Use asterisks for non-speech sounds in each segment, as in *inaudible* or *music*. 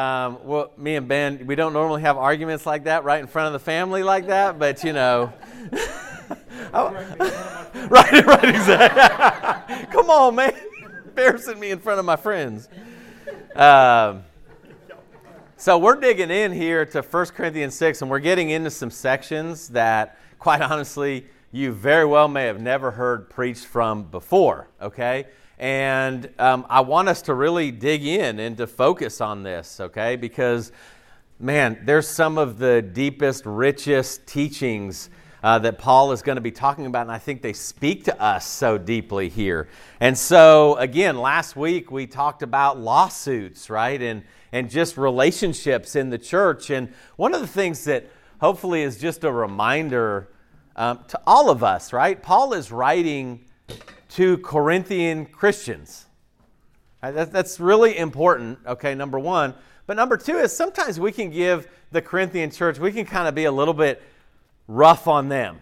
Um, well, me and Ben, we don't normally have arguments like that right in front of the family like that, but you know. *laughs* Oh, *laughs* right, right, exactly. *laughs* Come on, man. Embarrassing me in front of my friends. Um, so we're digging in here to 1 Corinthians 6, and we're getting into some sections that, quite honestly, you very well may have never heard preached from before, okay? And um, I want us to really dig in and to focus on this, okay? Because, man, there's some of the deepest, richest teachings uh, that Paul is going to be talking about, and I think they speak to us so deeply here. And so, again, last week we talked about lawsuits, right? And, and just relationships in the church. And one of the things that hopefully is just a reminder um, to all of us, right? Paul is writing to Corinthian Christians. Uh, that's really important, okay, number one. But number two is sometimes we can give the Corinthian church, we can kind of be a little bit rough on them.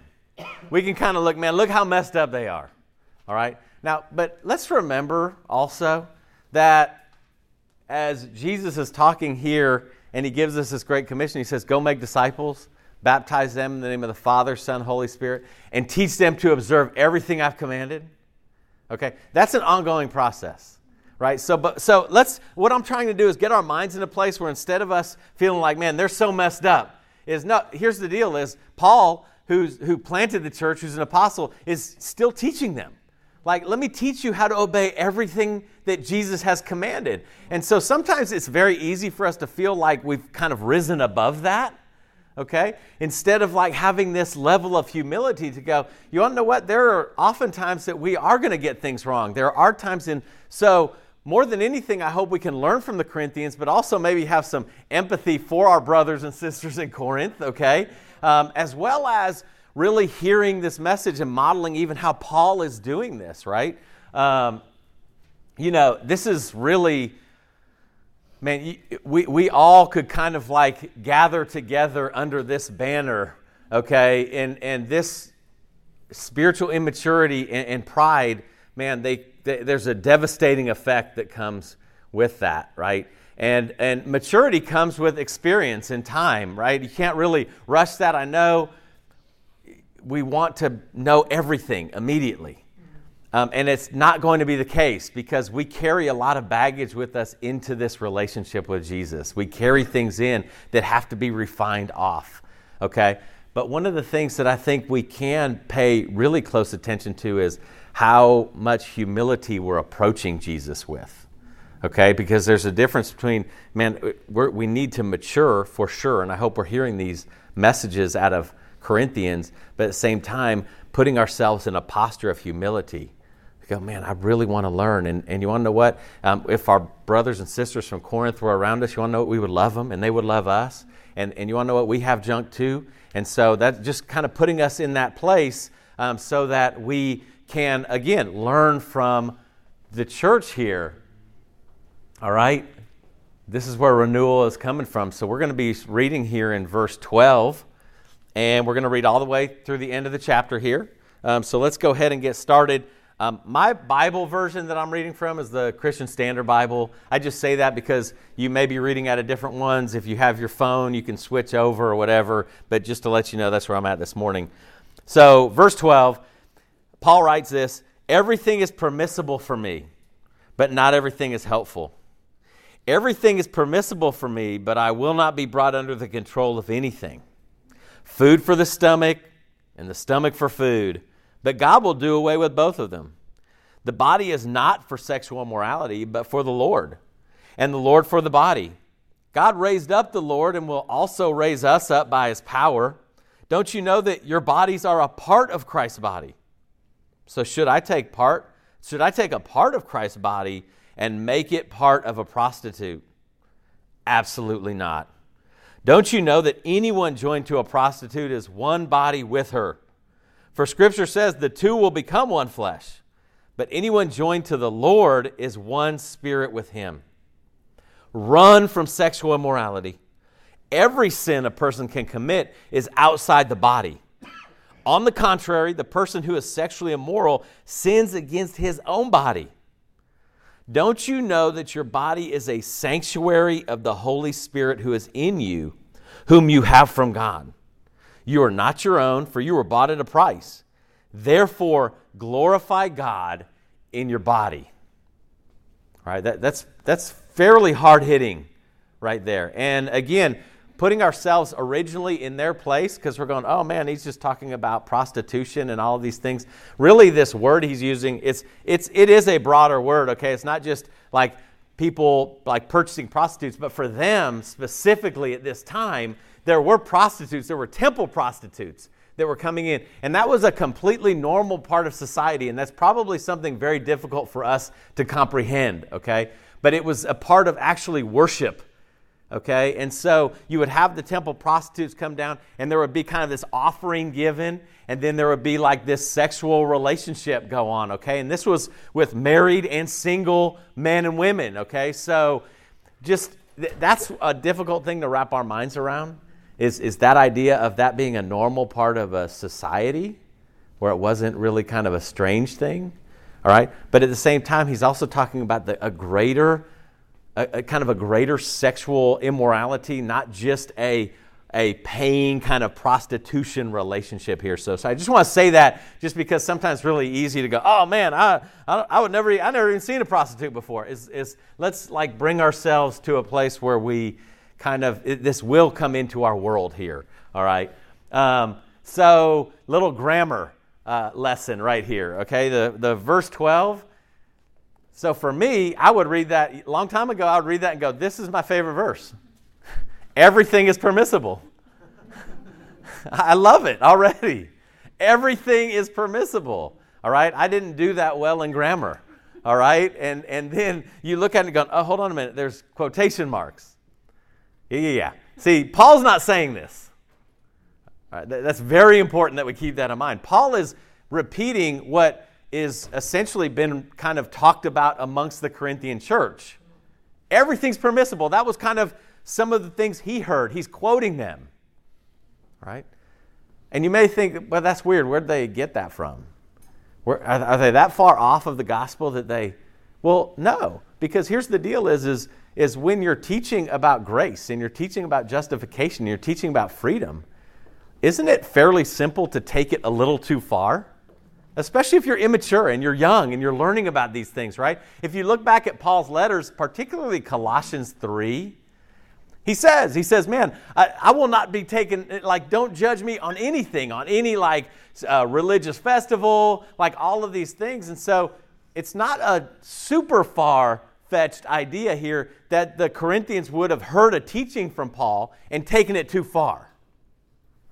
We can kind of look, man, look how messed up they are. All right? Now, but let's remember also that as Jesus is talking here and he gives us this great commission, he says, Go make disciples, baptize them in the name of the Father, Son, Holy Spirit, and teach them to observe everything I've commanded. Okay? That's an ongoing process. Right? So but so let's what I'm trying to do is get our minds in a place where instead of us feeling like, man, they're so messed up, is no, here's the deal is Paul, who's who planted the church, who's an apostle, is still teaching them. Like, let me teach you how to obey everything that Jesus has commanded. And so sometimes it's very easy for us to feel like we've kind of risen above that okay? Instead of like having this level of humility to go, you want to know what? There are often times that we are going to get things wrong. There are times in, so more than anything, I hope we can learn from the Corinthians, but also maybe have some empathy for our brothers and sisters in Corinth, okay? Um, as well as really hearing this message and modeling even how Paul is doing this, right? Um, you know, this is really man, we, we all could kind of like gather together under this banner, okay? And, and this spiritual immaturity and, and pride, man, they, they, there's a devastating effect that comes with that, right? And, and maturity comes with experience and time, right? You can't really rush that. I know we want to know everything immediately. Um, and it's not going to be the case because we carry a lot of baggage with us into this relationship with Jesus. We carry things in that have to be refined off, okay? But one of the things that I think we can pay really close attention to is how much humility we're approaching Jesus with, okay? Because there's a difference between, man, we need to mature for sure, and I hope we're hearing these messages out of Corinthians, but at the same time, putting ourselves in a posture of humility go, man, I really want to learn. And, and you want to know what? Um, if our brothers and sisters from Corinth were around us, you want to know what? We would love them and they would love us. And, and you want to know what? We have junk too. And so that's just kind of putting us in that place um, so that we can, again, learn from the church here. All right? This is where renewal is coming from. So we're going to be reading here in verse 12. And we're going to read all the way through the end of the chapter here. Um, so let's go ahead and get started. Um, my Bible version that I'm reading from is the Christian Standard Bible. I just say that because you may be reading out of different ones. If you have your phone, you can switch over or whatever. But just to let you know, that's where I'm at this morning. So, verse 12, Paul writes this Everything is permissible for me, but not everything is helpful. Everything is permissible for me, but I will not be brought under the control of anything. Food for the stomach, and the stomach for food but God will do away with both of them. The body is not for sexual immorality, but for the Lord, and the Lord for the body. God raised up the Lord and will also raise us up by his power. Don't you know that your bodies are a part of Christ's body? So should I take part? Should I take a part of Christ's body and make it part of a prostitute? Absolutely not. Don't you know that anyone joined to a prostitute is one body with her? For scripture says the two will become one flesh. But anyone joined to the Lord is one spirit with him. Run from sexual immorality. Every sin a person can commit is outside the body. On the contrary, the person who is sexually immoral sins against his own body. Don't you know that your body is a sanctuary of the Holy Spirit who is in you, whom you have from God? You are not your own, for you were bought at a price. Therefore, glorify God in your body. Right, that, that's, that's fairly hard hitting right there. And again, putting ourselves originally in their place because we're going, oh man, he's just talking about prostitution and all of these things. Really, this word he's using, it's, it's, it is a broader word, okay? It's not just like people like purchasing prostitutes, but for them specifically at this time, there were prostitutes, there were temple prostitutes that were coming in. And that was a completely normal part of society, and that's probably something very difficult for us to comprehend, okay? But it was a part of actually worship Okay, and so you would have the temple prostitutes come down, and there would be kind of this offering given, and then there would be like this sexual relationship go on. Okay, and this was with married and single men and women. Okay, so just th- that's a difficult thing to wrap our minds around is, is that idea of that being a normal part of a society where it wasn't really kind of a strange thing. All right, but at the same time, he's also talking about the, a greater a, a kind of a greater sexual immorality, not just a a paying kind of prostitution relationship here. So, so I just want to say that just because sometimes it's really easy to go, oh man, I, I, I would never, I never even seen a prostitute before. Is, is let's like bring ourselves to a place where we kind of, it, this will come into our world here. All right. Um, so little grammar uh, lesson right here. Okay. The, the verse 12 so for me, I would read that a long time ago, I would read that and go, This is my favorite verse. *laughs* Everything is permissible. *laughs* I love it already. Everything is permissible. All right? I didn't do that well in grammar. All right? And, and then you look at it and go, Oh, hold on a minute. There's quotation marks. Yeah, yeah, yeah. See, Paul's not saying this. that's very important that we keep that in mind. Paul is repeating what is essentially been kind of talked about amongst the Corinthian church. Everything's permissible. That was kind of some of the things he heard. He's quoting them, right? And you may think, well, that's weird. Where'd they get that from? Where, are they that far off of the gospel that they? Well, no, because here's the deal: is is is when you're teaching about grace and you're teaching about justification, you're teaching about freedom. Isn't it fairly simple to take it a little too far? especially if you're immature and you're young and you're learning about these things, right? If you look back at Paul's letters, particularly Colossians 3, he says, he says, man, I, I will not be taken, like, don't judge me on anything, on any, like, uh, religious festival, like all of these things. And so it's not a super far fetched idea here that the Corinthians would have heard a teaching from Paul and taken it too far.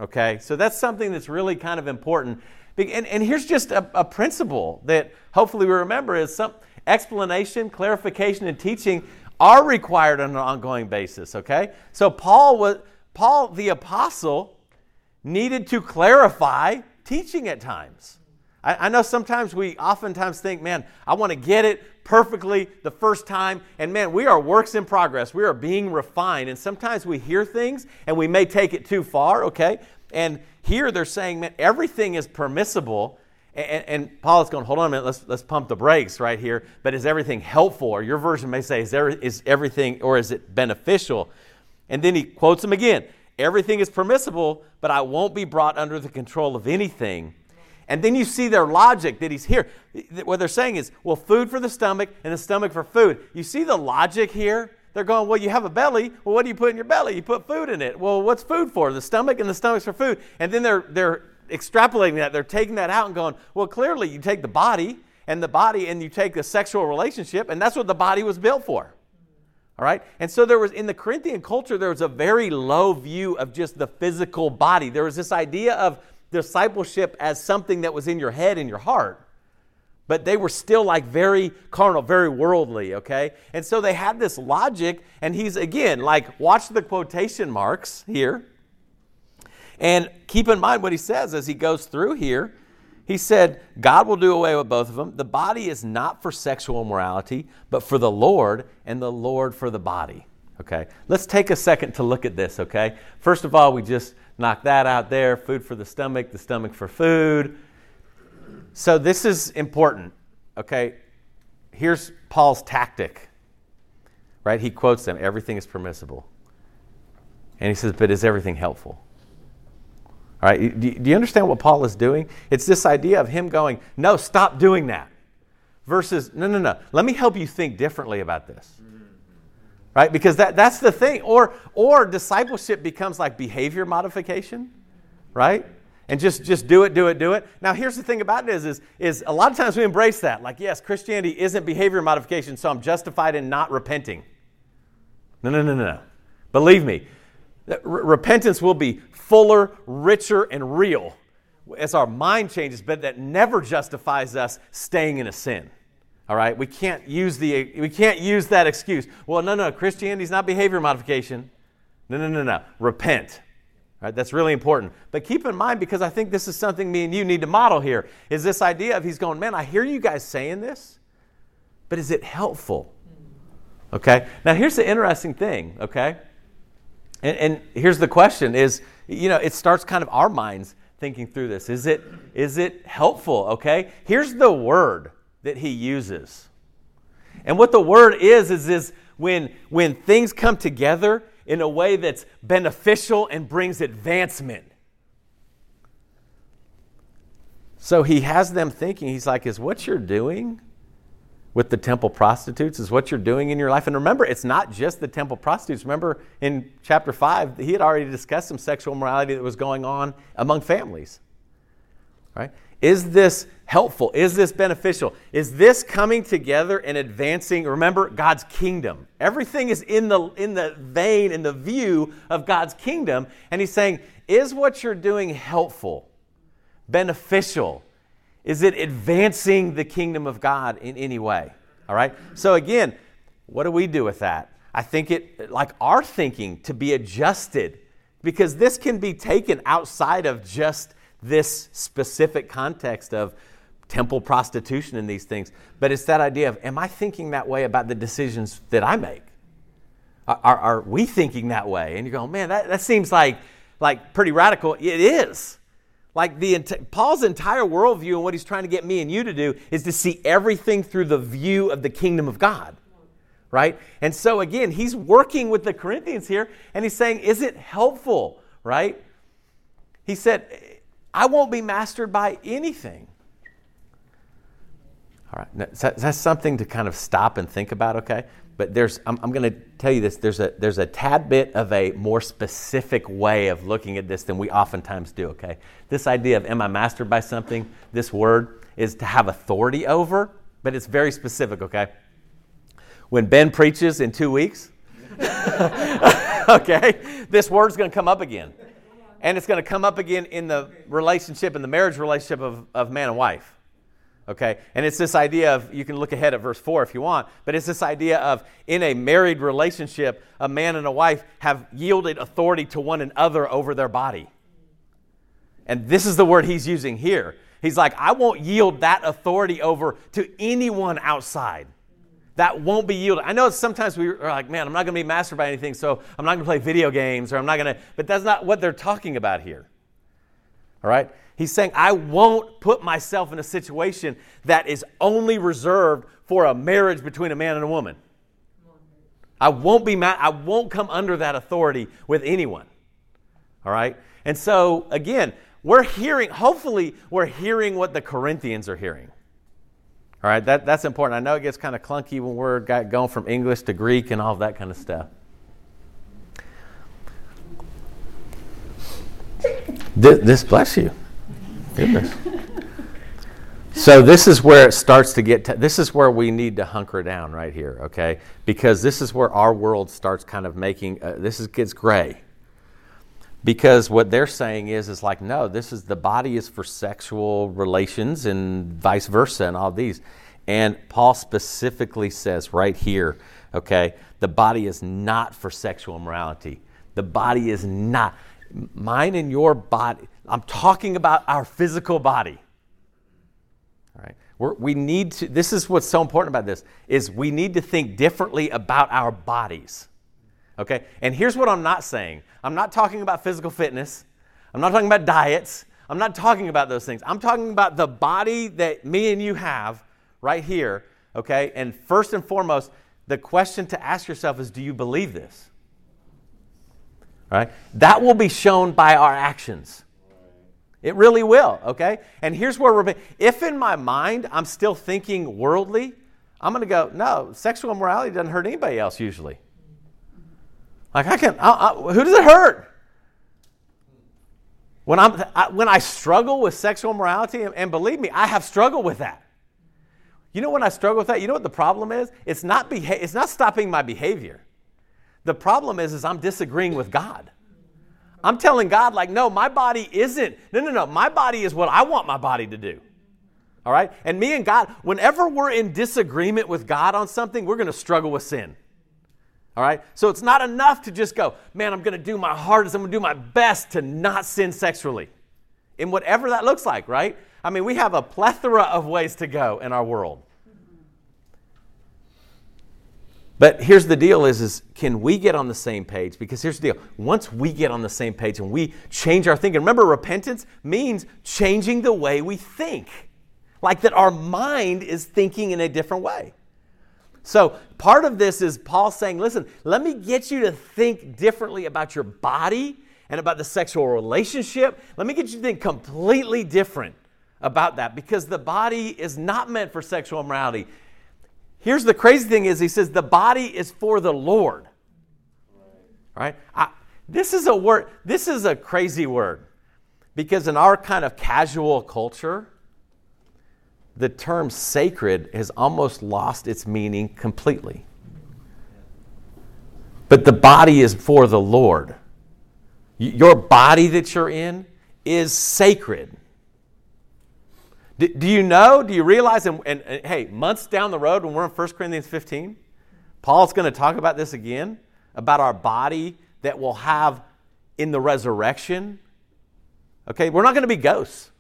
Okay, so that's something that's really kind of important and, and here's just a, a principle that hopefully we remember is some explanation, clarification, and teaching are required on an ongoing basis, okay? So Paul was Paul the apostle needed to clarify teaching at times. I, I know sometimes we oftentimes think, man, I want to get it perfectly the first time. And man, we are works in progress. We are being refined. And sometimes we hear things and we may take it too far, okay? And here they're saying, man, everything is permissible. And, and, Paul is going, hold on a minute, let's, let's pump the brakes right here. But is everything helpful? Or your version may say, is, there, is everything, or is it beneficial? And then he quotes him again everything is permissible, but I won't be brought under the control of anything. And then you see their logic that he's here. What they're saying is, well, food for the stomach and the stomach for food. You see the logic here? They're going, well, you have a belly. Well, what do you put in your belly? You put food in it. Well, what's food for? The stomach and the stomach's for food. And then they're, they're extrapolating that. They're taking that out and going, well, clearly you take the body and the body and you take the sexual relationship, and that's what the body was built for. All right? And so there was, in the Corinthian culture, there was a very low view of just the physical body. There was this idea of discipleship as something that was in your head and your heart. But they were still like very carnal, very worldly, okay? And so they had this logic, and he's again, like, watch the quotation marks here. And keep in mind what he says as he goes through here. He said, God will do away with both of them. The body is not for sexual immorality, but for the Lord, and the Lord for the body. Okay, let's take a second to look at this, okay? First of all, we just knocked that out there food for the stomach, the stomach for food. So this is important, okay? Here's Paul's tactic, right? He quotes them everything is permissible. And he says, but is everything helpful? All right, do you understand what Paul is doing? It's this idea of him going, no, stop doing that, versus, no, no, no, let me help you think differently about this. Right? Because that, that's the thing. Or, or discipleship becomes like behavior modification, right? And just, just do it, do it, do it. Now, here's the thing about it is, is, is a lot of times we embrace that. Like, yes, Christianity isn't behavior modification, so I'm justified in not repenting. No, no, no, no, no. Believe me, repentance will be fuller, richer, and real as our mind changes, but that never justifies us staying in a sin. All right? We can't use, the, we can't use that excuse. Well, no, no, Christianity is not behavior modification. No, no, no, no. Repent. All right, that's really important. But keep in mind, because I think this is something me and you need to model here, is this idea of he's going, man, I hear you guys saying this, but is it helpful? Okay? Now, here's the interesting thing, okay? And, and here's the question is, you know, it starts kind of our minds thinking through this. Is it, is it helpful? Okay? Here's the word that he uses. And what the word is, is, is when, when things come together in a way that's beneficial and brings advancement. So he has them thinking, he's like, is what you're doing with the temple prostitutes is what you're doing in your life. And remember, it's not just the temple prostitutes. Remember in chapter 5, he had already discussed some sexual morality that was going on among families. Right? Is this helpful? Is this beneficial? Is this coming together and advancing? Remember, God's kingdom. Everything is in the, in the vein, in the view of God's kingdom. And he's saying, is what you're doing helpful, beneficial? Is it advancing the kingdom of God in any way? All right. So, again, what do we do with that? I think it, like our thinking, to be adjusted because this can be taken outside of just this specific context of temple prostitution and these things. But it's that idea of, am I thinking that way about the decisions that I make? Are, are, we thinking that way? And you go, man, that, that seems like, like pretty radical. It is. Like the Paul's entire worldview and what he's trying to get me and you to do is to see everything through the view of the kingdom of God. Right? And so again, he's working with the Corinthians here and he's saying, is it helpful? Right? He said, I won't be mastered by anything. All right, that's something to kind of stop and think about, okay? but there's i'm, I'm going to tell you this there's a there's a tad bit of a more specific way of looking at this than we oftentimes do okay? This idea of am i mastered by something? This word is to have authority over but it's very specific okay? When ben preaches in two weeks *laughs* okay this word's going to come up again and it's going to come up again in the relationship in the marriage relationship of, of man and wife Okay? And it's this idea of, you can look ahead at verse 4 if you want, but it's this idea of in a married relationship, a man and a wife have yielded authority to one another over their body. And this is the word he's using here. He's like, I won't yield that authority over to anyone outside. That won't be yielded. I know sometimes we are like, man, I'm not going to be mastered by anything, so I'm not going to play video games or I'm not going to, but that's not what they're talking about here. All right? He's saying, I won't put myself in a situation that is only reserved for a marriage between a man and a woman. I won't be mad, I won't come under that authority with anyone. All right? And so, again, we're hearing, hopefully, we're hearing what the Corinthians are hearing. All right, that, that's important. I know it gets kind of clunky when we're going from English to Greek and all that kind of stuff. This, this bless you. Goodness. so this is where it starts to get. To, this is where we need to hunker down right here, okay? Because this is where our world starts kind of making. Uh, this is gets gray. Because what they're saying is, is like, no, this is the body is for sexual relations and vice versa, and all these. And Paul specifically says right here, okay, the body is not for sexual immorality. The body is not mine and your body. I'm talking about our physical body. All right. We're, we need to, this is what's so important about this, is we need to think differently about our bodies. Okay? And here's what I'm not saying. I'm not talking about physical fitness. I'm not talking about diets. I'm not talking about those things. I'm talking about the body that me and you have right here, okay? And first and foremost, the question to ask yourself is do you believe this? Right? That will be shown by our actions. It really will, okay? And here's where we're if in my mind I'm still thinking worldly, I'm going to go, no, sexual immorality doesn't hurt anybody else usually. Like I can, I, I, who does it hurt? When, I'm, I, when I struggle with sexual immorality, and, and believe me, I have struggled with that. You know when I struggle with that, you know what the problem is? It's not, beha- it's not stopping my behavior. The problem is, is I'm disagreeing with God. I'm telling God, like, no, my body isn't. No, no, no. My body is what I want my body to do. All right? And me and God, whenever we're in disagreement with God on something, we're going to struggle with sin. All right? So it's not enough to just go, man, I'm going to do my hardest, I'm going to do my best to not sin sexually. In whatever that looks like, right? I mean, we have a plethora of ways to go in our world. But here's the deal is, is can we get on the same page? Because here's the deal. Once we get on the same page and we change our thinking, remember repentance means changing the way we think. Like that our mind is thinking in a different way. So part of this is Paul saying, listen, let me get you to think differently about your body and about the sexual relationship. Let me get you to think completely different about that because the body is not meant for sexual immorality. Here's the crazy thing is he says the body is for the Lord. Right? I, this is a word, this is a crazy word. Because in our kind of casual culture, the term sacred has almost lost its meaning completely. But the body is for the Lord. Your body that you're in is sacred. Do, you know, do you realize, and, and, and, hey, months down the road when we're in 1 Corinthians 15, Paul's going to talk about this again, about our body that we'll have in the resurrection. Okay, we're not going to be ghosts.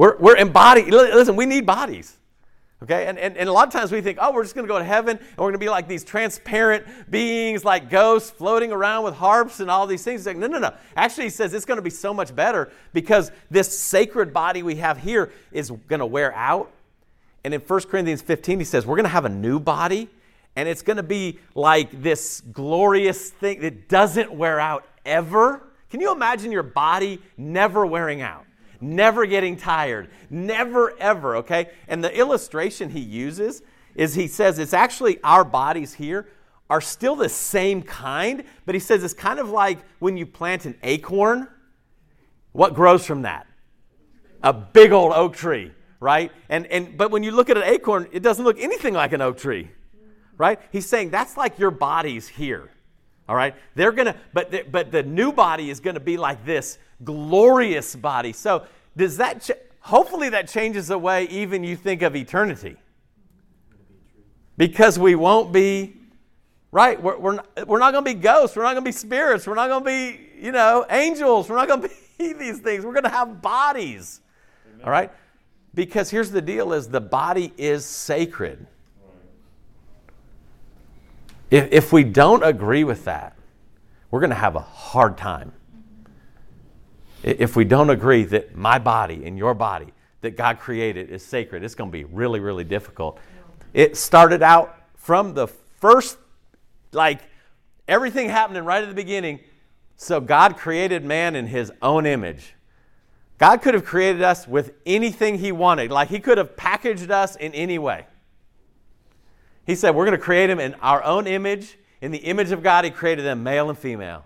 We're, we're embodied. Listen, we need bodies. Okay, and, and, and a lot of times we think, oh, we're just going to go to heaven and we're going to be like these transparent beings, like ghosts floating around with harps and all these things. He's like, no, no, no. Actually, he says it's going to be so much better because this sacred body we have here is going to wear out. And in 1 Corinthians 15, he says, we're going to have a new body and it's going to be like this glorious thing that doesn't wear out ever. Can you imagine your body never wearing out? Never getting tired, never ever, okay? And the illustration he uses is he says it's actually our bodies here are still the same kind, but he says it's kind of like when you plant an acorn. What grows from that? A big old oak tree, right? And, and but when you look at an acorn, it doesn't look anything like an oak tree, right? He's saying that's like your bodies here. All right? They're going to but the, but the new body is going to be like this glorious body. So, does that ch- hopefully that changes the way even you think of eternity? Because we won't be right. We're, we're not, we're not going to be ghosts. We're not going to be spirits. We're not going to be, you know, angels. We're not going to be *laughs* these things. We're going to have bodies. Amen. All right? Because here's the deal is the body is sacred. If, if we don't agree with that, we're going to have a hard time. If we don't agree that my body and your body that God created is sacred, it's going to be really, really difficult. It started out from the first, like everything happening right at the beginning. So God created man in his own image. God could have created us with anything he wanted. Like he could have packaged us in any way. He said, We're going to create him in our own image. In the image of God, he created them male and female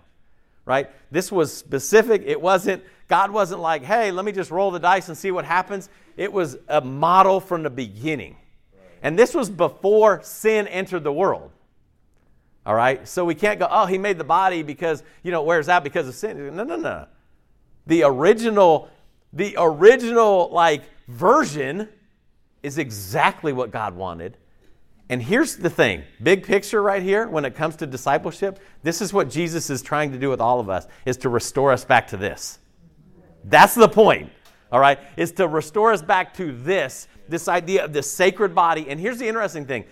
right? This was specific. It wasn't God wasn't like, hey, let me just roll the dice and see what happens. It was a model from the beginning. And this was before sin entered the world. All right? So we can't go, oh, he made the body because, you know, wears out because of sin. No, no, no. The original, the original like version is exactly what God wanted. And here's the thing big picture right here when it comes to discipleship, this is what Jesus is trying to do with all of us, is to restore us back to this. That's the point, all right? Is to restore us back to this, this idea of the sacred body. And here's the interesting thing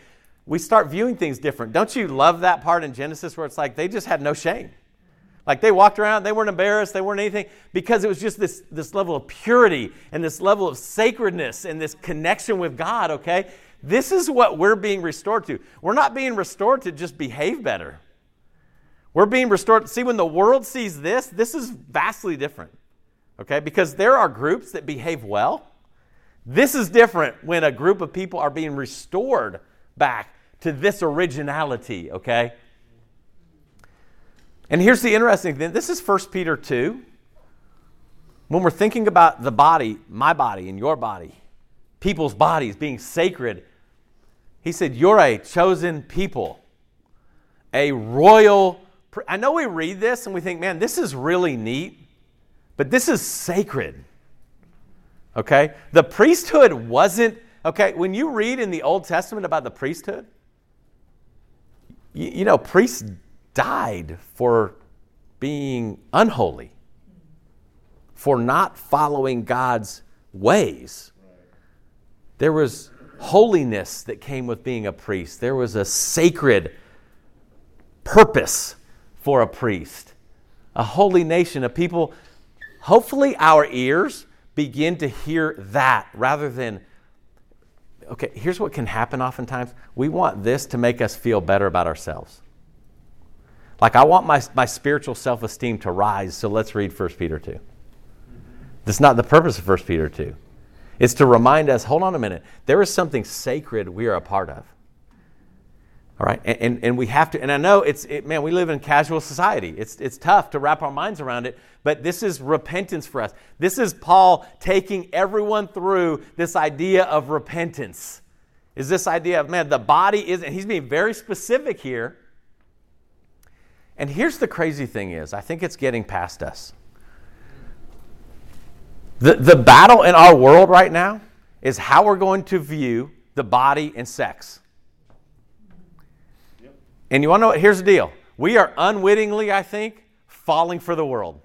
we start viewing things different. Don't you love that part in Genesis where it's like they just had no shame? Like they walked around, they weren't embarrassed, they weren't anything, because it was just this, this level of purity and this level of sacredness and this connection with God, okay? This is what we're being restored to. We're not being restored to just behave better. We're being restored. See, when the world sees this, this is vastly different, okay? Because there are groups that behave well. This is different when a group of people are being restored back to this originality, okay? And here's the interesting thing this is 1 Peter 2. When we're thinking about the body, my body and your body, people's bodies being sacred, he said, You're a chosen people, a royal. I know we read this and we think, man, this is really neat, but this is sacred. Okay? The priesthood wasn't, okay, when you read in the Old Testament about the priesthood, you, you know, priests died for being unholy, for not following God's ways. There was holiness that came with being a priest, there was a sacred purpose for a priest, a holy nation, a people. Hopefully, our ears begin to hear that rather than okay, here's what can happen oftentimes. We want this to make us feel better about ourselves. Like, I want my, my spiritual self esteem to rise, so let's read 1 Peter 2. That's not the purpose of 1 Peter 2. It's to remind us hold on a minute, there is something sacred we are a part of. All right, and, and, and we have to, and I know it's, it, man, we live in casual society. It's, it's tough to wrap our minds around it, but this is repentance for us. This is Paul taking everyone through this idea of repentance. Is this idea of, man, the body is, and he's being very specific here and here's the crazy thing is, I think it's getting past us. The, the battle in our world right now is how we're going to view the body and sex. Yep. And you want to know what? Here's the deal. We are unwittingly, I think, falling for the world.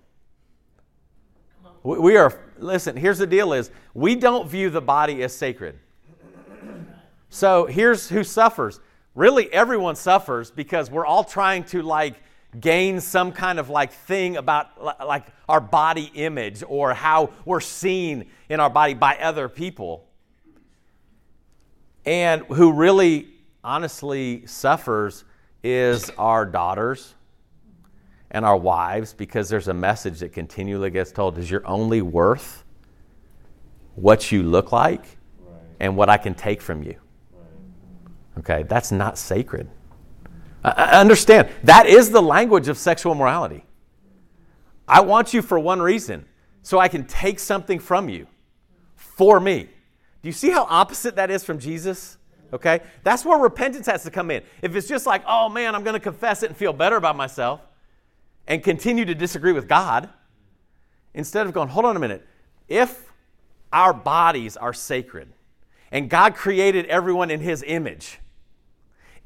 We, we are, listen, here's the deal is we don't view the body as sacred. So here's who suffers. Really, everyone suffers because we're all trying to like gain some kind of like thing about like our body image or how we're seen in our body by other people and who really honestly suffers is our daughters and our wives because there's a message that continually gets told is you're only worth what you look like right. and what I can take from you. Right. Okay, that's not sacred. I understand. That is the language of sexual morality. I want you for one reason so I can take something from you for me. Do you see how opposite that is from Jesus? Okay? That's where repentance has to come in. If it's just like, oh man, I'm going to confess it and feel better about myself and continue to disagree with God, instead of going, hold on a minute. If our bodies are sacred and God created everyone in his image,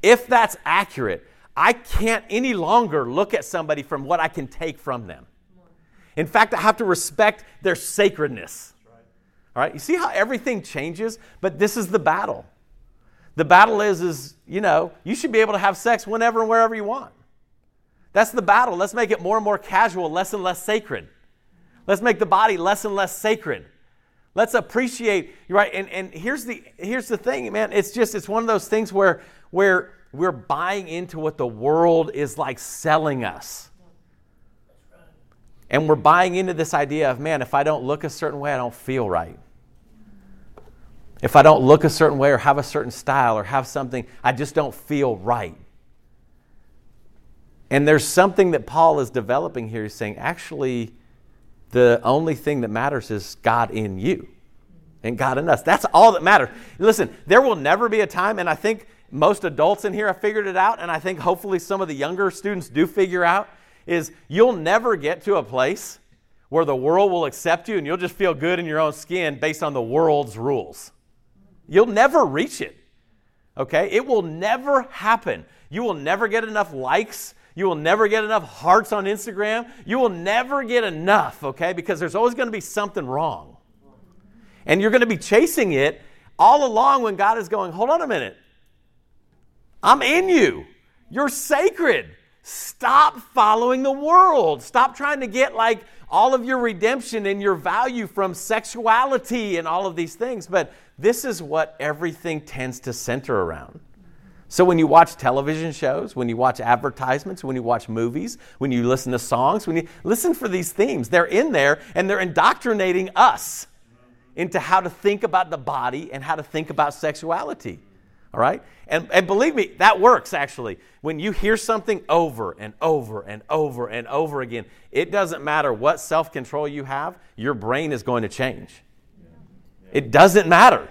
if that's accurate, I can't any longer look at somebody from what I can take from them. In fact, I have to respect their sacredness. All right, you see how everything changes, but this is the battle. The battle is, is you know, you should be able to have sex whenever and wherever you want. That's the battle. Let's make it more and more casual, less and less sacred. Let's make the body less and less sacred. Let's appreciate, right? And, and here's the here's the thing, man. It's just it's one of those things where where we're buying into what the world is like selling us. And we're buying into this idea of, man, if I don't look a certain way, I don't feel right. If I don't look a certain way or have a certain style or have something, I just don't feel right. And there's something that Paul is developing here. He's saying, actually, The only thing that matters is God in you and God in us. That's all that matters. Listen, there will never be a time, and I think most adults in here have figured it out, and I think hopefully some of the younger students do figure out, is you'll never get to a place where the world will accept you and you'll just feel good in your own skin based on the world's rules. You'll never reach it. Okay? It will never happen. You will never get enough likes. You will never get enough hearts on Instagram. You will never get enough, okay? Because there's always going to be something wrong. And you're going to be chasing it all along when God is going, hold on a minute. I'm in you. You're sacred. Stop following the world. Stop trying to get like all of your redemption and your value from sexuality and all of these things. But this is what everything tends to center around. So when you watch television shows, when you watch advertisements, when you watch movies, when you listen to songs, when you listen for these themes, they're in there and they're indoctrinating us into how to think about the body and how to think about sexuality. All right? And, and believe me, that works actually. When you hear something over and over and over and over again, it doesn't matter what self control you have, your brain is going to change. It doesn't matter.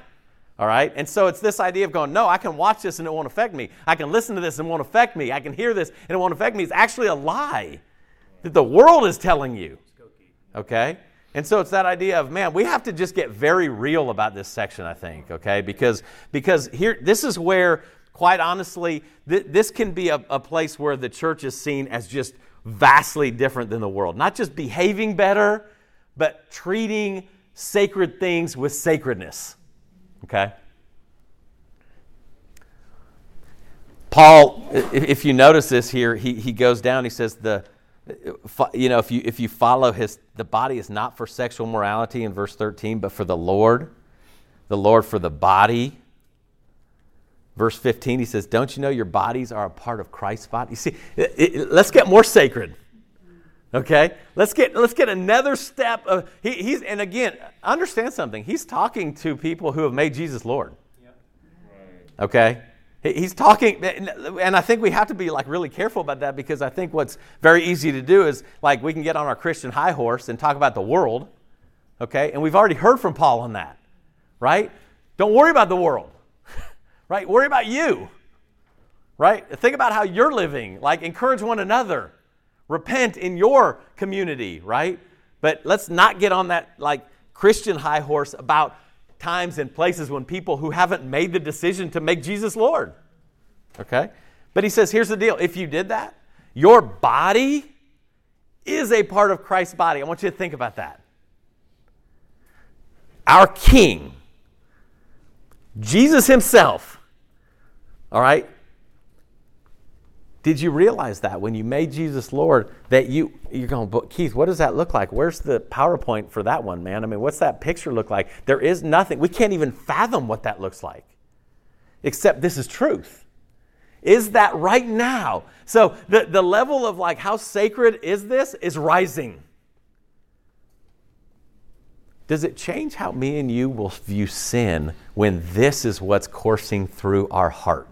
All right? And so it's this idea of going, no, I can watch this and it won't affect me. I can listen to this and it won't affect me. I can hear this and it won't affect me. It's actually a lie that the world is telling you. Okay? And so it's that idea of, man, we have to just get very real about this section, I think, okay? Because, because here, this is where, quite honestly, th- this can be a, a place where the church is seen as just vastly different than the world. Not just behaving better, but treating sacred things with sacredness. Okay? Paul, if you notice this here, he, he goes down, he says, the, you know, if you, if you follow his, the body is not for sexual morality in verse 13, but for the Lord, the Lord for the body. Verse 15, he says, Don't you know your bodies are a part of Christ's body? You see, it, it, let's get more sacred. Okay, let's get let's get another step. Of, he, he's and again, understand something. He's talking to people who have made Jesus Lord. Okay, he's talking, and I think we have to be like really careful about that because I think what's very easy to do is like we can get on our Christian high horse and talk about the world. Okay, and we've already heard from Paul on that, right? Don't worry about the world, *laughs* right? Worry about you, right? Think about how you're living. Like encourage one another repent in your community, right? But let's not get on that like Christian high horse about times and places when people who haven't made the decision to make Jesus Lord. Okay? But he says, here's the deal. If you did that, your body is a part of Christ's body. I want you to think about that. Our King, Jesus Himself, all right, did you realize that when you made Jesus Lord, that you you're going, but Keith, what does that look like? Where's the PowerPoint for that one, man? I mean, what's that picture look like? There is nothing. We can't even fathom what that looks like. Except this is truth. Is that right now? So the, the level of like how sacred is this is rising. Does it change how me and you will view sin when this is what's coursing through our heart?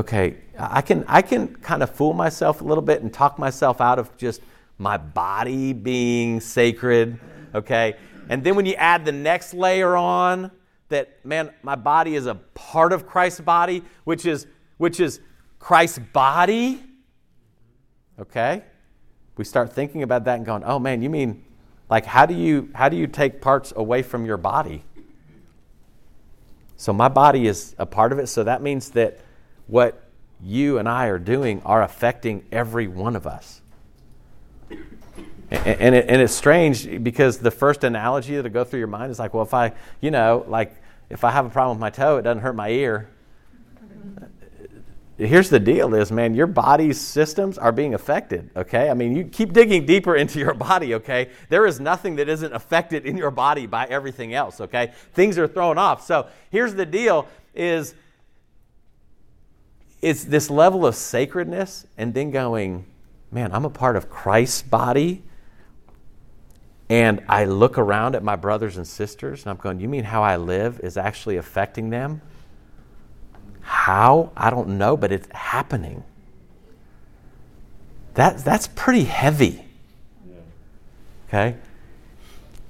Okay, I can, I can kind of fool myself a little bit and talk myself out of just my body being sacred, okay? And then when you add the next layer on, that man, my body is a part of Christ's body, which is which is Christ's body. Okay? We start thinking about that and going, "Oh man, you mean like how do you how do you take parts away from your body?" So my body is a part of it, so that means that what you and I are doing are affecting every one of us. And, and, it, and, it's strange because the first analogy that'll go through your mind is like, well, if I, you know, like if I have a problem with my toe, it doesn't hurt my ear. Here's the deal is, man, your body's systems are being affected, okay? I mean, you keep digging deeper into your body, okay? There is nothing that isn't affected in your body by everything else, okay? Things are thrown off. So here's the deal is it's this level of sacredness and then going, man, I'm a part of Christ's body. And I look around at my brothers and sisters and I'm going, you mean how I live is actually affecting them? How? I don't know, but it's happening. That, that's pretty heavy. Okay?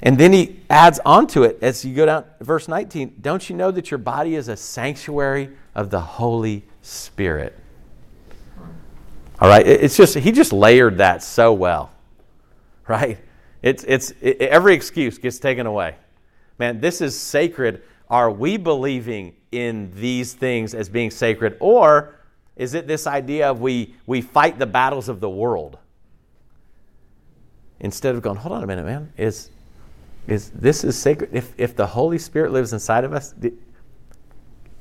And then he adds on to it as you go down verse 19, don't you know that your body is a sanctuary of the Holy Spirit? All right, it's just he just layered that so well. Right? It's it's it, every excuse gets taken away. Man, this is sacred. Are we believing in these things as being sacred or is it this idea of we we fight the battles of the world? Instead of going, hold on a minute, man. Is is this is sacred? If if the Holy Spirit lives inside of us,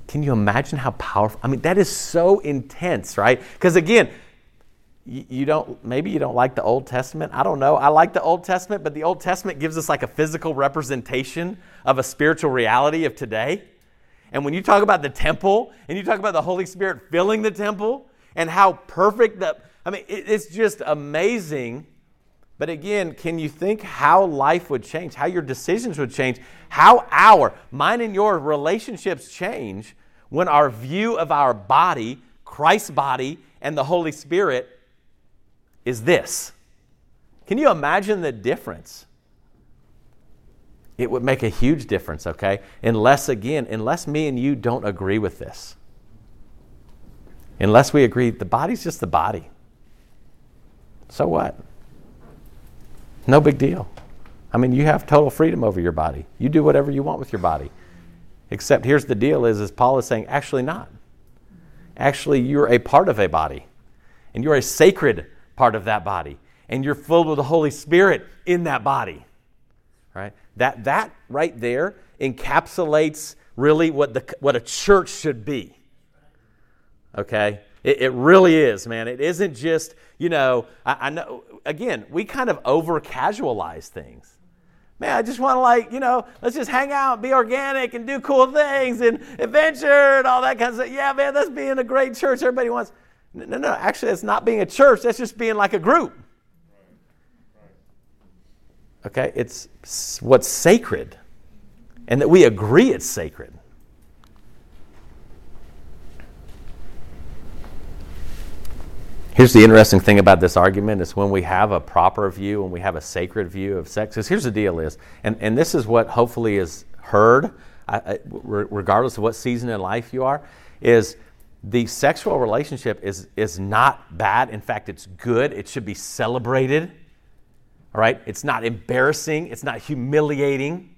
can you imagine how powerful? I mean, that is so intense, right? Because again, you don't maybe you don't like the old testament i don't know i like the old testament but the old testament gives us like a physical representation of a spiritual reality of today and when you talk about the temple and you talk about the holy spirit filling the temple and how perfect the i mean it's just amazing but again can you think how life would change how your decisions would change how our mine and your relationships change when our view of our body christ's body and the holy spirit is this. Can you imagine the difference? It would make a huge difference, okay? Unless, again, unless me and you don't agree with this. Unless we agree, the body's just the body. So what? No big deal. I mean, you have total freedom over your body. You do whatever you want with your body. Except here's the deal is, is Paul is saying, actually not. Actually, you're a part of a body. And you're a sacred part of that body. And you're filled with the Holy Spirit in that body. Right? That, that right there encapsulates really what, the, what a church should be. Okay? It, it really is, man. It isn't just, you know, I, I know, again, we kind of over casualize things man, I just want to like, you know, let's just hang out, be organic, and do cool things and adventure and all that kind of stuff. Yeah, man, that's being a great church. Everybody wants. No, no, actually, that's not being a church, that's just being like a group. Okay? It's what's sacred, and that we agree it's sacred. Here's the interesting thing about this argument is when we have a proper view, when we have a sacred view of sex, is here's the deal is, and, and this is what hopefully is heard, regardless of what season in life you are, is the sexual relationship is, is not bad. In fact, it's good. It should be celebrated. All right? It's not embarrassing. It's not humiliating.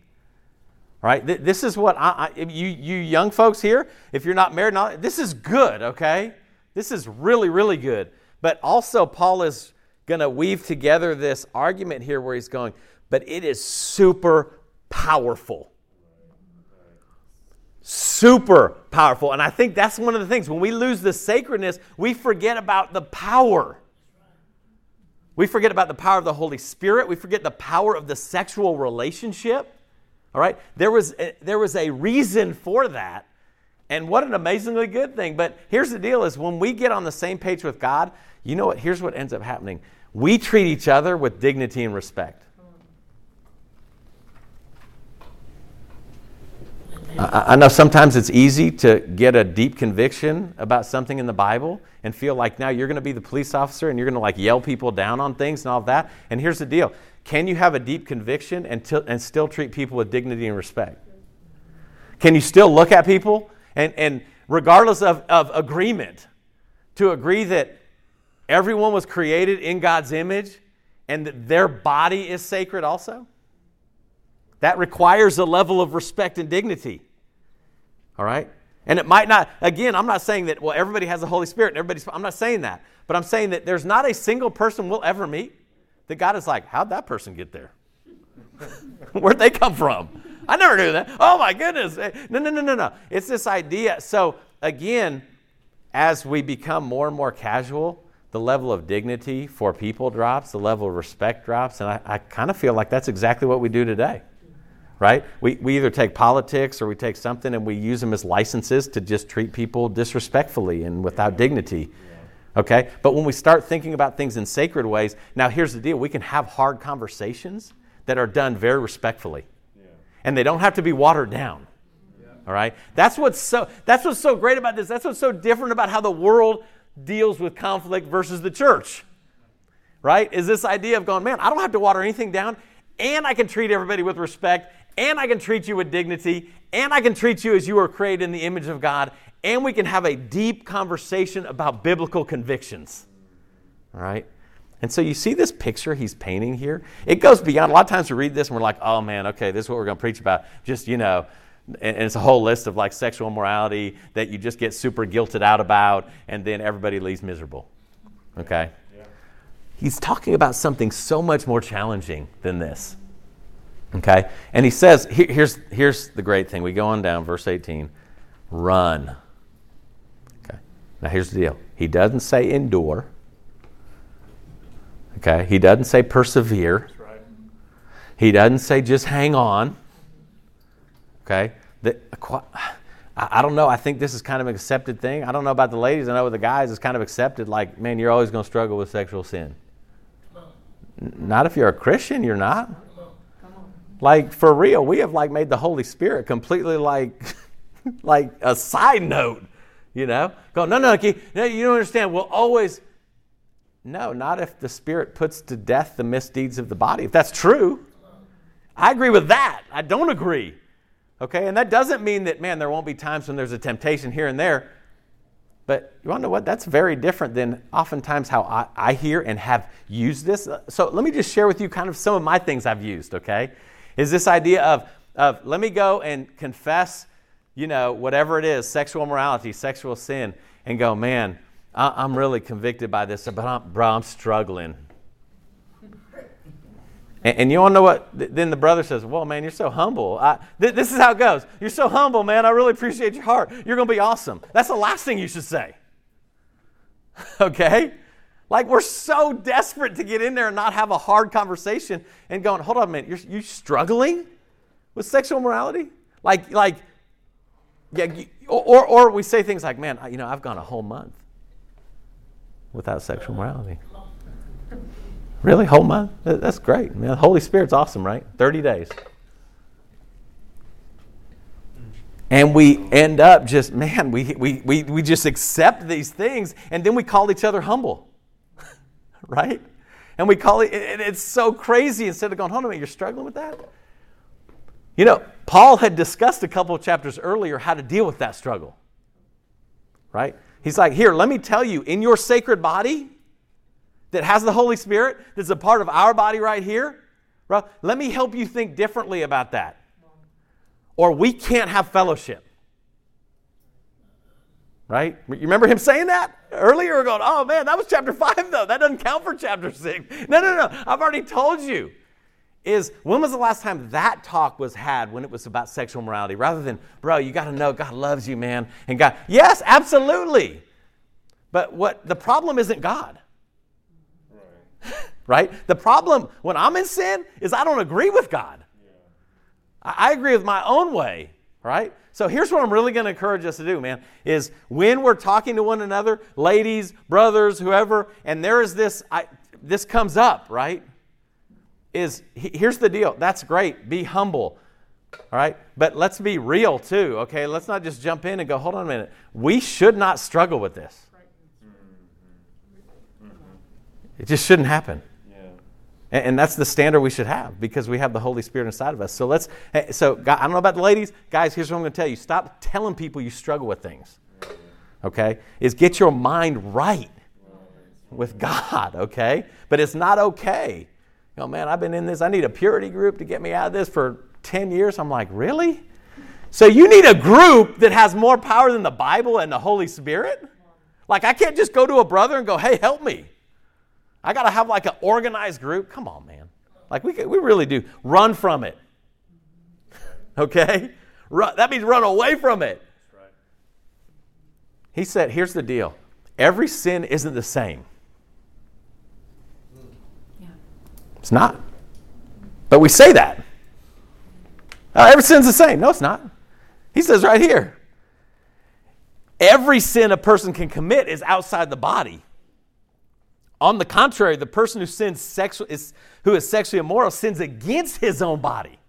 All right? This is what I, I, you, you young folks here, if you're not married, now, this is good, okay? This is really, really good. But also, Paul is going to weave together this argument here where he's going, but it is super powerful super powerful. And I think that's one of the things. When we lose the sacredness, we forget about the power. We forget about the power of the Holy Spirit. We forget the power of the sexual relationship. All right? There was a, there was a reason for that. And what an amazingly good thing. But here's the deal is when we get on the same page with God, you know what? Here's what ends up happening. We treat each other with dignity and respect. I know sometimes it's easy to get a deep conviction about something in the Bible and feel like now you're going to be the police officer and you're going to like yell people down on things and all that. And here's the deal can you have a deep conviction and, t- and still treat people with dignity and respect? Can you still look at people and, and regardless of, of agreement, to agree that everyone was created in God's image and that their body is sacred also? That requires a level of respect and dignity. All right? And it might not, again, I'm not saying that, well, everybody has the Holy Spirit and everybody's, I'm not saying that. But I'm saying that there's not a single person we'll ever meet that God is like, how'd that person get there? Where'd they come from? I never knew that. Oh my goodness. No, no, no, no, no. It's this idea. So, again, as we become more and more casual, the level of dignity for people drops, the level of respect drops, and I, I kind of feel like that's exactly what we do today right? We, we either take politics or we take something and we use them as licenses to just treat people disrespectfully and without dignity. Okay? But when we start thinking about things in sacred ways, now here's the deal we can have hard conversations that are done very respectfully. And they don't have to be watered down. All right? That's what's so that's what's so great about this. That's what's so different about how the world deals with conflict versus the church. Right? Is this idea of going, man, I don't have to water anything down and I can treat everybody with respect, and I can treat you with dignity, and I can treat you as you are created in the image of God, and we can have a deep conversation about biblical convictions. All right? And so you see this picture he's painting here? It goes beyond. A lot of times we read this and we're like, oh man, okay, this is what we're going to preach about. Just, you know, and it's a whole list of like sexual immorality that you just get super guilted out about, and then everybody leaves miserable. Okay? Yeah. He's talking about something so much more challenging than this. Okay? And he says, here's, here's the great thing. We go on down, verse 18 run. Okay? Now here's the deal. He doesn't say endure. Okay? He doesn't say persevere. Right. He doesn't say just hang on. Okay? The, I don't know. I think this is kind of an accepted thing. I don't know about the ladies. I know with the guys, it's kind of accepted. Like, man, you're always going to struggle with sexual sin. Not if you're a Christian, you're not. Like for real, we have like made the Holy Spirit completely like, *laughs* like a side note. You know, go no, no, no. You don't understand. We'll always. No, not if the Spirit puts to death the misdeeds of the body. If that's true, I agree with that. I don't agree Okay, and that doesn't mean that, man, there won't be times when there's a temptation here and there. But you want to know what? That's very different than oftentimes how I, I, hear and have used this. Uh, so let me just share with you kind of some of my things I've used, okay? Is this idea of, of let me go and confess, you know, whatever it is, sexual morality, sexual sin, and go, man, I, am really convicted by this, but I'm, bro, I'm struggling. And, and you want to know what? Then the brother says, Well, man, you're so humble. I, th- this is how it goes. You're so humble, man. I really appreciate your heart. You're going to be awesome. That's the last thing you should say. *laughs* okay? Like, we're so desperate to get in there and not have a hard conversation and going, Hold on a minute. You're, you struggling with sexual morality? Like, like, yeah, or, or we say things like, Man, you know, I've gone a whole month without sexual morality. Really? Whole month? That's great. Man, the Holy Spirit's awesome, right? 30 days. And we end up just, man, we, we, we, we just accept these things and then we call each other humble, *laughs* right? And we call it, and it's so crazy instead of going, hold on a minute, you're struggling with that? You know, Paul had discussed a couple of chapters earlier how to deal with that struggle, right? He's like, here, let me tell you, in your sacred body, that has the Holy Spirit, that's a part of our body right here, bro, let me help you think differently about that. Or we can't have fellowship. Right? You remember him saying that earlier? Going, oh man, that was chapter 5 though. That doesn't count for chapter 6. No, no, no. I've already told you. Is when was the last time that talk was had when it was about sexual morality? Rather than, bro, you got to know God loves you, man. And God, yes, absolutely. But what the problem isn't God right? The problem when I'm in sin is I don't agree with God. I agree with my own way, right? So here's what I'm really going to encourage us to do, man, is when we're talking to one another, ladies, brothers, whoever, and there is this, I, this comes up, right? Is here's the deal. That's great. Be humble. All right? But let's be real too, okay? Let's not just jump in and go, hold on a minute. We should not struggle with this. It just shouldn't happen. And, and that's the standard we should have because we have the Holy Spirit inside of us. So let's, eh, so I don't know about the ladies. Guys, here's what I'm going to tell you stop telling people you struggle with things. Okay? Is get your mind right with God, okay? But it's not okay. You know, man, I've been in this. I need a purity group to get me out of this for 10 years. I'm like, really? So you need a group that has more power than the Bible and the Holy Spirit? Like, I can't just go to a brother and go, hey, help me. I got to have like an organized group. Come on, man. Like we, we really do. Run from it. *laughs* okay? Run, that means run away from it. He said, here's the deal every sin isn't the same. Yeah. It's not. But we say that. Uh, every sin's the same. No, it's not. He says right here every sin a person can commit is outside the body. On the contrary, the person who sins sexual is, who is sexually immoral sins against his own body.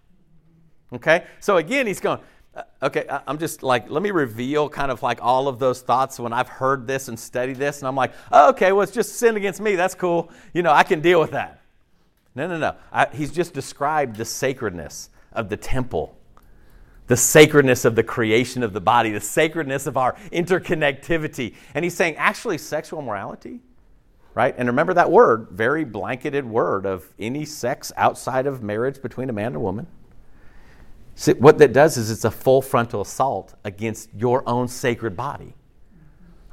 Okay? So again, he's going, uh, okay, I'm just like, let me reveal kind of like all of those thoughts when I've heard this and studied this, and I'm like, oh, okay, well, it's just sin against me. That's cool. You know, I can deal with that. No, no, no. I, he's just described the sacredness of the temple, the sacredness of the creation of the body, the sacredness of our interconnectivity. And he's saying, actually, sexual morality, right? And remember that word, very blanketed word of any sex outside of marriage between a man and a woman. What that does is it's a full frontal assault against your own sacred body.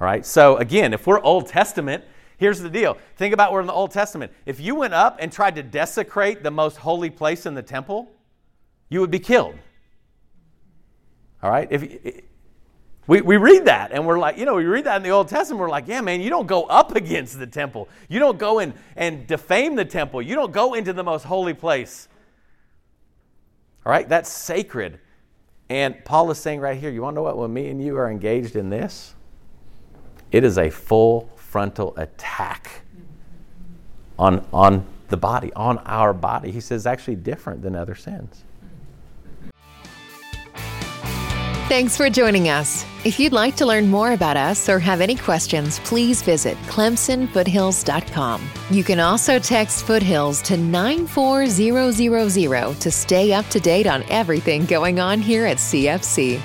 All right? So, again, if we're Old Testament, here's the deal. Think about we're in the Old Testament. If you went up and tried to desecrate the most holy place in the temple, you would be killed. All right? If, we, we read that and we're like, you know, we read that in the Old Testament, we're like, yeah, man, you don't go up against the temple. You don't go in and defame the temple. You don't go into the most holy place. All right, that's sacred. And Paul is saying right here, you want to know what? When me and you are engaged in this, it is a full frontal attack on, on the body, on our body. He says actually different than other sins. Thanks for joining us. If you'd like to learn more about us or have any questions, please visit clemsonfoothills.com. You can also text Foothills to 94000 to stay up to date on everything going on here at CFC.